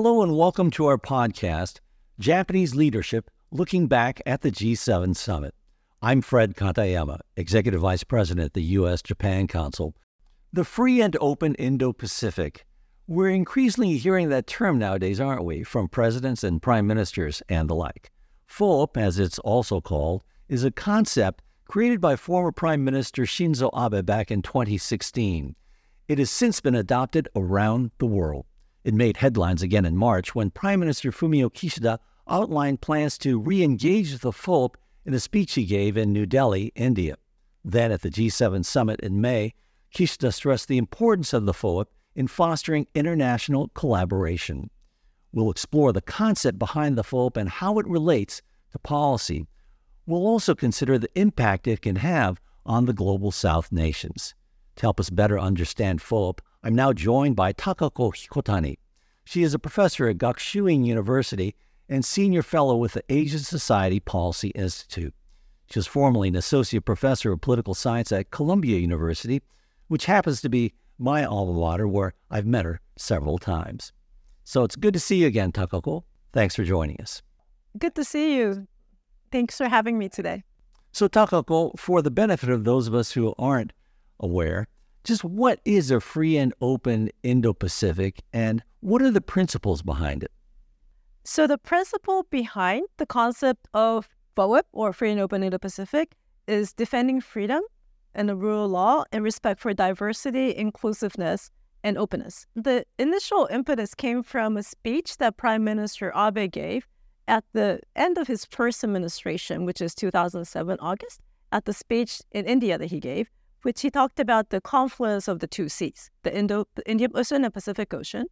Hello and welcome to our podcast, Japanese Leadership Looking Back at the G7 Summit. I'm Fred Katayama, Executive Vice President at the U.S. Japan Council. The free and open Indo Pacific. We're increasingly hearing that term nowadays, aren't we, from presidents and prime ministers and the like. FOIP, as it's also called, is a concept created by former Prime Minister Shinzo Abe back in 2016. It has since been adopted around the world. It made headlines again in March when Prime Minister Fumio Kishida outlined plans to re engage the FOIP in a speech he gave in New Delhi, India. Then at the G7 summit in May, Kishida stressed the importance of the FOIP in fostering international collaboration. We'll explore the concept behind the FOIP and how it relates to policy. We'll also consider the impact it can have on the global South nations. To help us better understand FOIP, I'm now joined by Takako Hikotani. She is a professor at Gakushuin University and senior fellow with the Asian Society Policy Institute. She was formerly an associate professor of political science at Columbia University, which happens to be my alma mater, where I've met her several times. So it's good to see you again, Takako. Thanks for joining us. Good to see you. Thanks for having me today. So, Takako, for the benefit of those of us who aren't aware, just what is a free and open Indo Pacific and what are the principles behind it? So, the principle behind the concept of FOIP or Free and Open Indo Pacific is defending freedom and the rule of law and respect for diversity, inclusiveness, and openness. The initial impetus came from a speech that Prime Minister Abe gave at the end of his first administration, which is 2007 August, at the speech in India that he gave, which he talked about the confluence of the two seas, the Indo, the Indian Ocean and Pacific Ocean.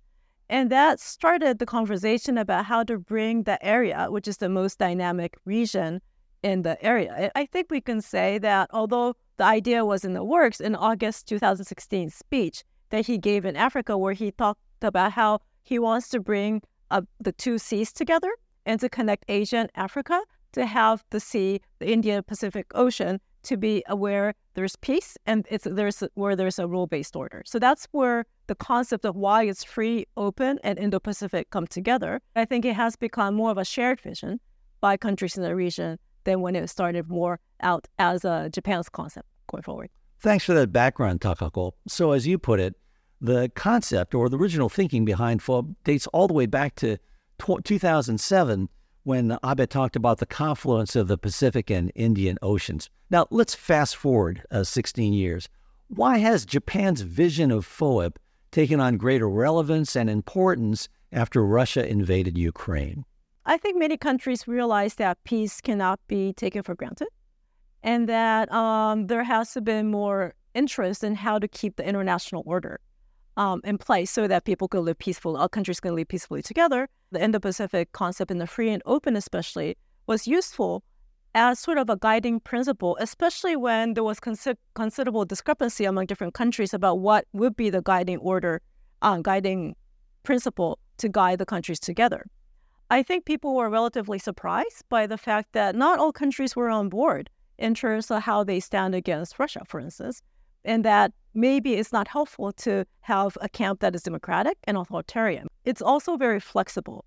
And that started the conversation about how to bring the area, which is the most dynamic region in the area. I think we can say that although the idea was in the works in August 2016 speech that he gave in Africa, where he talked about how he wants to bring uh, the two seas together and to connect Asia and Africa to have the sea, the Indian Pacific Ocean, to be aware there's peace and it's there's where there's a rule-based order. So that's where the concept of why it's free, open, and Indo-Pacific come together. I think it has become more of a shared vision by countries in the region than when it started more out as a Japan's concept going forward. Thanks for that background, Takako. So as you put it, the concept or the original thinking behind FOIP dates all the way back to 2007 when Abe talked about the confluence of the Pacific and Indian Oceans. Now, let's fast forward uh, 16 years. Why has Japan's vision of FOIP taken on greater relevance and importance after Russia invaded Ukraine? I think many countries realize that peace cannot be taken for granted and that um, there has to be more interest in how to keep the international order um, in place so that people can live peacefully, all countries can live peacefully together. The Indo-Pacific concept in the free and open especially was useful as sort of a guiding principle, especially when there was consi- considerable discrepancy among different countries about what would be the guiding order, uh, guiding principle to guide the countries together. I think people were relatively surprised by the fact that not all countries were on board in terms of how they stand against Russia, for instance and that maybe it's not helpful to have a camp that is democratic and authoritarian. It's also very flexible.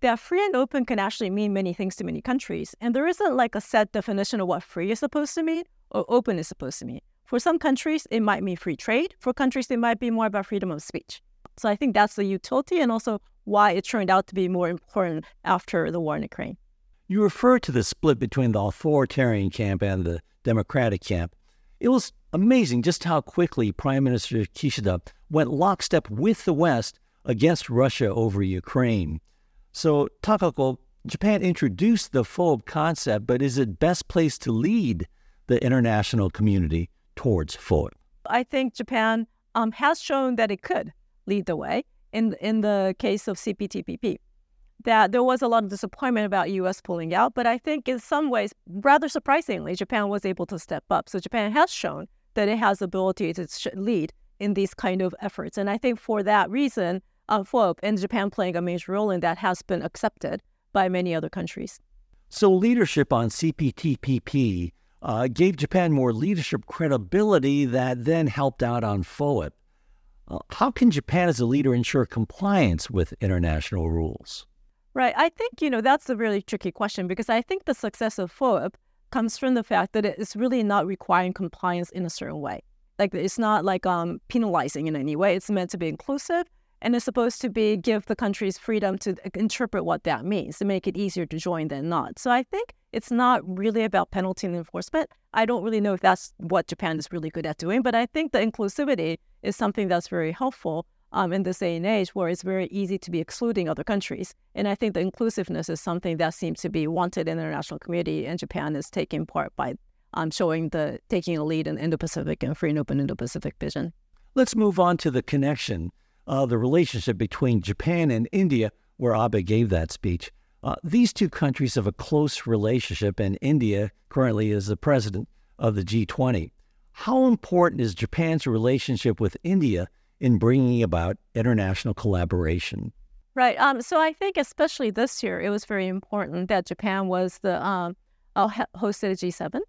That free and open can actually mean many things to many countries, and there isn't like a set definition of what free is supposed to mean or open is supposed to mean. For some countries, it might mean free trade. For countries, it might be more about freedom of speech. So I think that's the utility and also why it turned out to be more important after the war in Ukraine. You refer to the split between the authoritarian camp and the democratic camp. It was amazing just how quickly Prime Minister Kishida went lockstep with the West against Russia over Ukraine. So, Takako, Japan introduced the FOIP concept, but is it best placed to lead the international community towards FOIP? I think Japan um, has shown that it could lead the way in in the case of CPTPP that there was a lot of disappointment about U.S. pulling out, but I think in some ways, rather surprisingly, Japan was able to step up. So Japan has shown that it has the ability to lead in these kind of efforts, and I think for that reason, uh, FOIP and Japan playing a major role in that has been accepted by many other countries. So leadership on CPTPP uh, gave Japan more leadership credibility that then helped out on FOIP. Uh, how can Japan as a leader ensure compliance with international rules? Right. I think, you know, that's a really tricky question because I think the success of FOIP comes from the fact that it's really not requiring compliance in a certain way. Like it's not like um, penalizing in any way. It's meant to be inclusive and it's supposed to be give the countries freedom to interpret what that means to make it easier to join than not. So I think it's not really about penalty and enforcement. I don't really know if that's what Japan is really good at doing, but I think the inclusivity is something that's very helpful um, in this day and age where it's very easy to be excluding other countries. And I think the inclusiveness is something that seems to be wanted in the international community, and Japan is taking part by um, showing the taking a lead in Indo-Pacific and free and open Indo-Pacific vision. Let's move on to the connection, uh, the relationship between Japan and India, where Abe gave that speech. Uh, these two countries have a close relationship, and India currently is the president of the G20. How important is Japan's relationship with India in bringing about international collaboration? Right. Um, so I think especially this year, it was very important that Japan was the um, hosted G7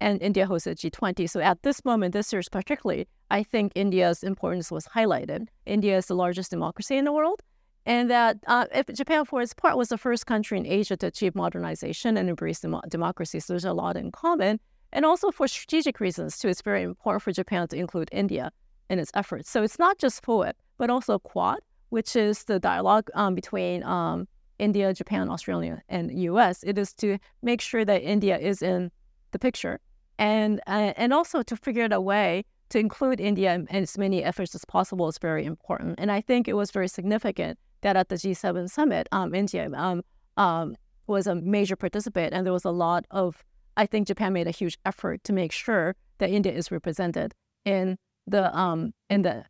and India hosted G20. So at this moment, this year particularly, I think India's importance was highlighted. India is the largest democracy in the world, and that uh, Japan, for its part, was the first country in Asia to achieve modernization and embrace dem- democracy. So there's a lot in common. And also for strategic reasons, too, it's very important for Japan to include India in its efforts. So it's not just FOIP, but also Quad, which is the dialogue um, between um, India, Japan, Australia, and U.S. It is to make sure that India is in the picture, and uh, and also to figure out a way to include India in, as many efforts as possible is very important. And I think it was very significant that at the G7 summit, um, India um, um, was a major participant, and there was a lot of. I think Japan made a huge effort to make sure that India is represented in the um in the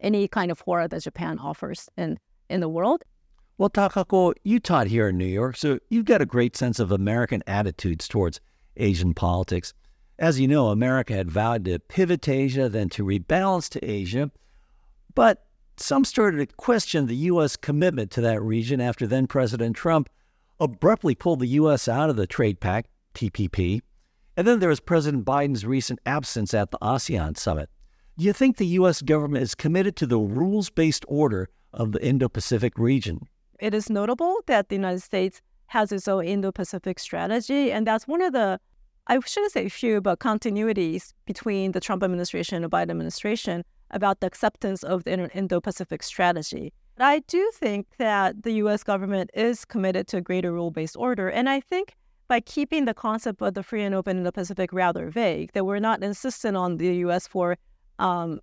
any kind of horror that Japan offers in in the world. Well, Takako, you taught here in New York, so you've got a great sense of American attitudes towards Asian politics. As you know, America had vowed to pivot to Asia, then to rebalance to Asia, but some started to question the U.S. commitment to that region after then President Trump abruptly pulled the U.S. out of the trade pact, TPP. And then there was President Biden's recent absence at the ASEAN summit. You think the U.S. government is committed to the rules based order of the Indo Pacific region? It is notable that the United States has its own Indo Pacific strategy, and that's one of the, I shouldn't say few, but continuities between the Trump administration and the Biden administration about the acceptance of the Indo Pacific strategy. But I do think that the US government is committed to a greater rule based order, and I think by keeping the concept of the free and open Indo Pacific rather vague, that we're not insistent on the US for um,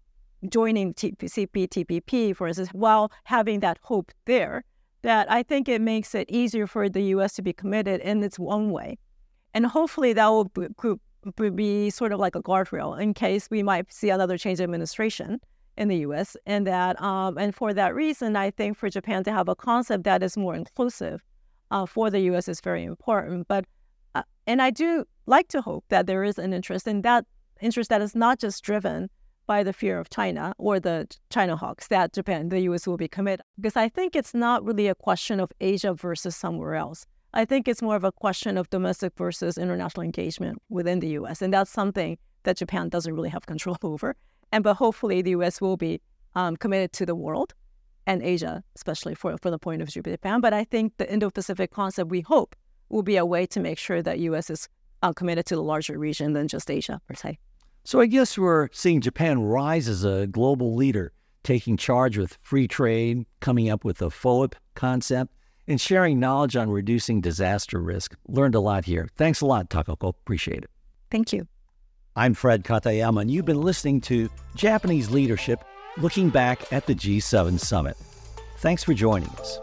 joining CPTPP, for instance, while having that hope there, that I think it makes it easier for the U.S. to be committed in its own way. And hopefully that will be, be sort of like a guardrail in case we might see another change of administration in the U.S. And that, um, and for that reason, I think for Japan to have a concept that is more inclusive uh, for the U.S. is very important. But, uh, and I do like to hope that there is an interest in that interest that is not just driven by the fear of China or the China hawks that Japan, the US will be committed. Because I think it's not really a question of Asia versus somewhere else. I think it's more of a question of domestic versus international engagement within the US. And that's something that Japan doesn't really have control over. And but hopefully the US will be um, committed to the world and Asia, especially for, from the point of view of Japan. But I think the Indo-Pacific concept, we hope, will be a way to make sure that U.S. is uh, committed to the larger region than just Asia per se. So I guess we're seeing Japan rise as a global leader, taking charge with free trade, coming up with a FOIP concept, and sharing knowledge on reducing disaster risk. Learned a lot here. Thanks a lot, Takako. Appreciate it. Thank you. I'm Fred Katayama, and you've been listening to Japanese Leadership Looking Back at the G7 Summit. Thanks for joining us.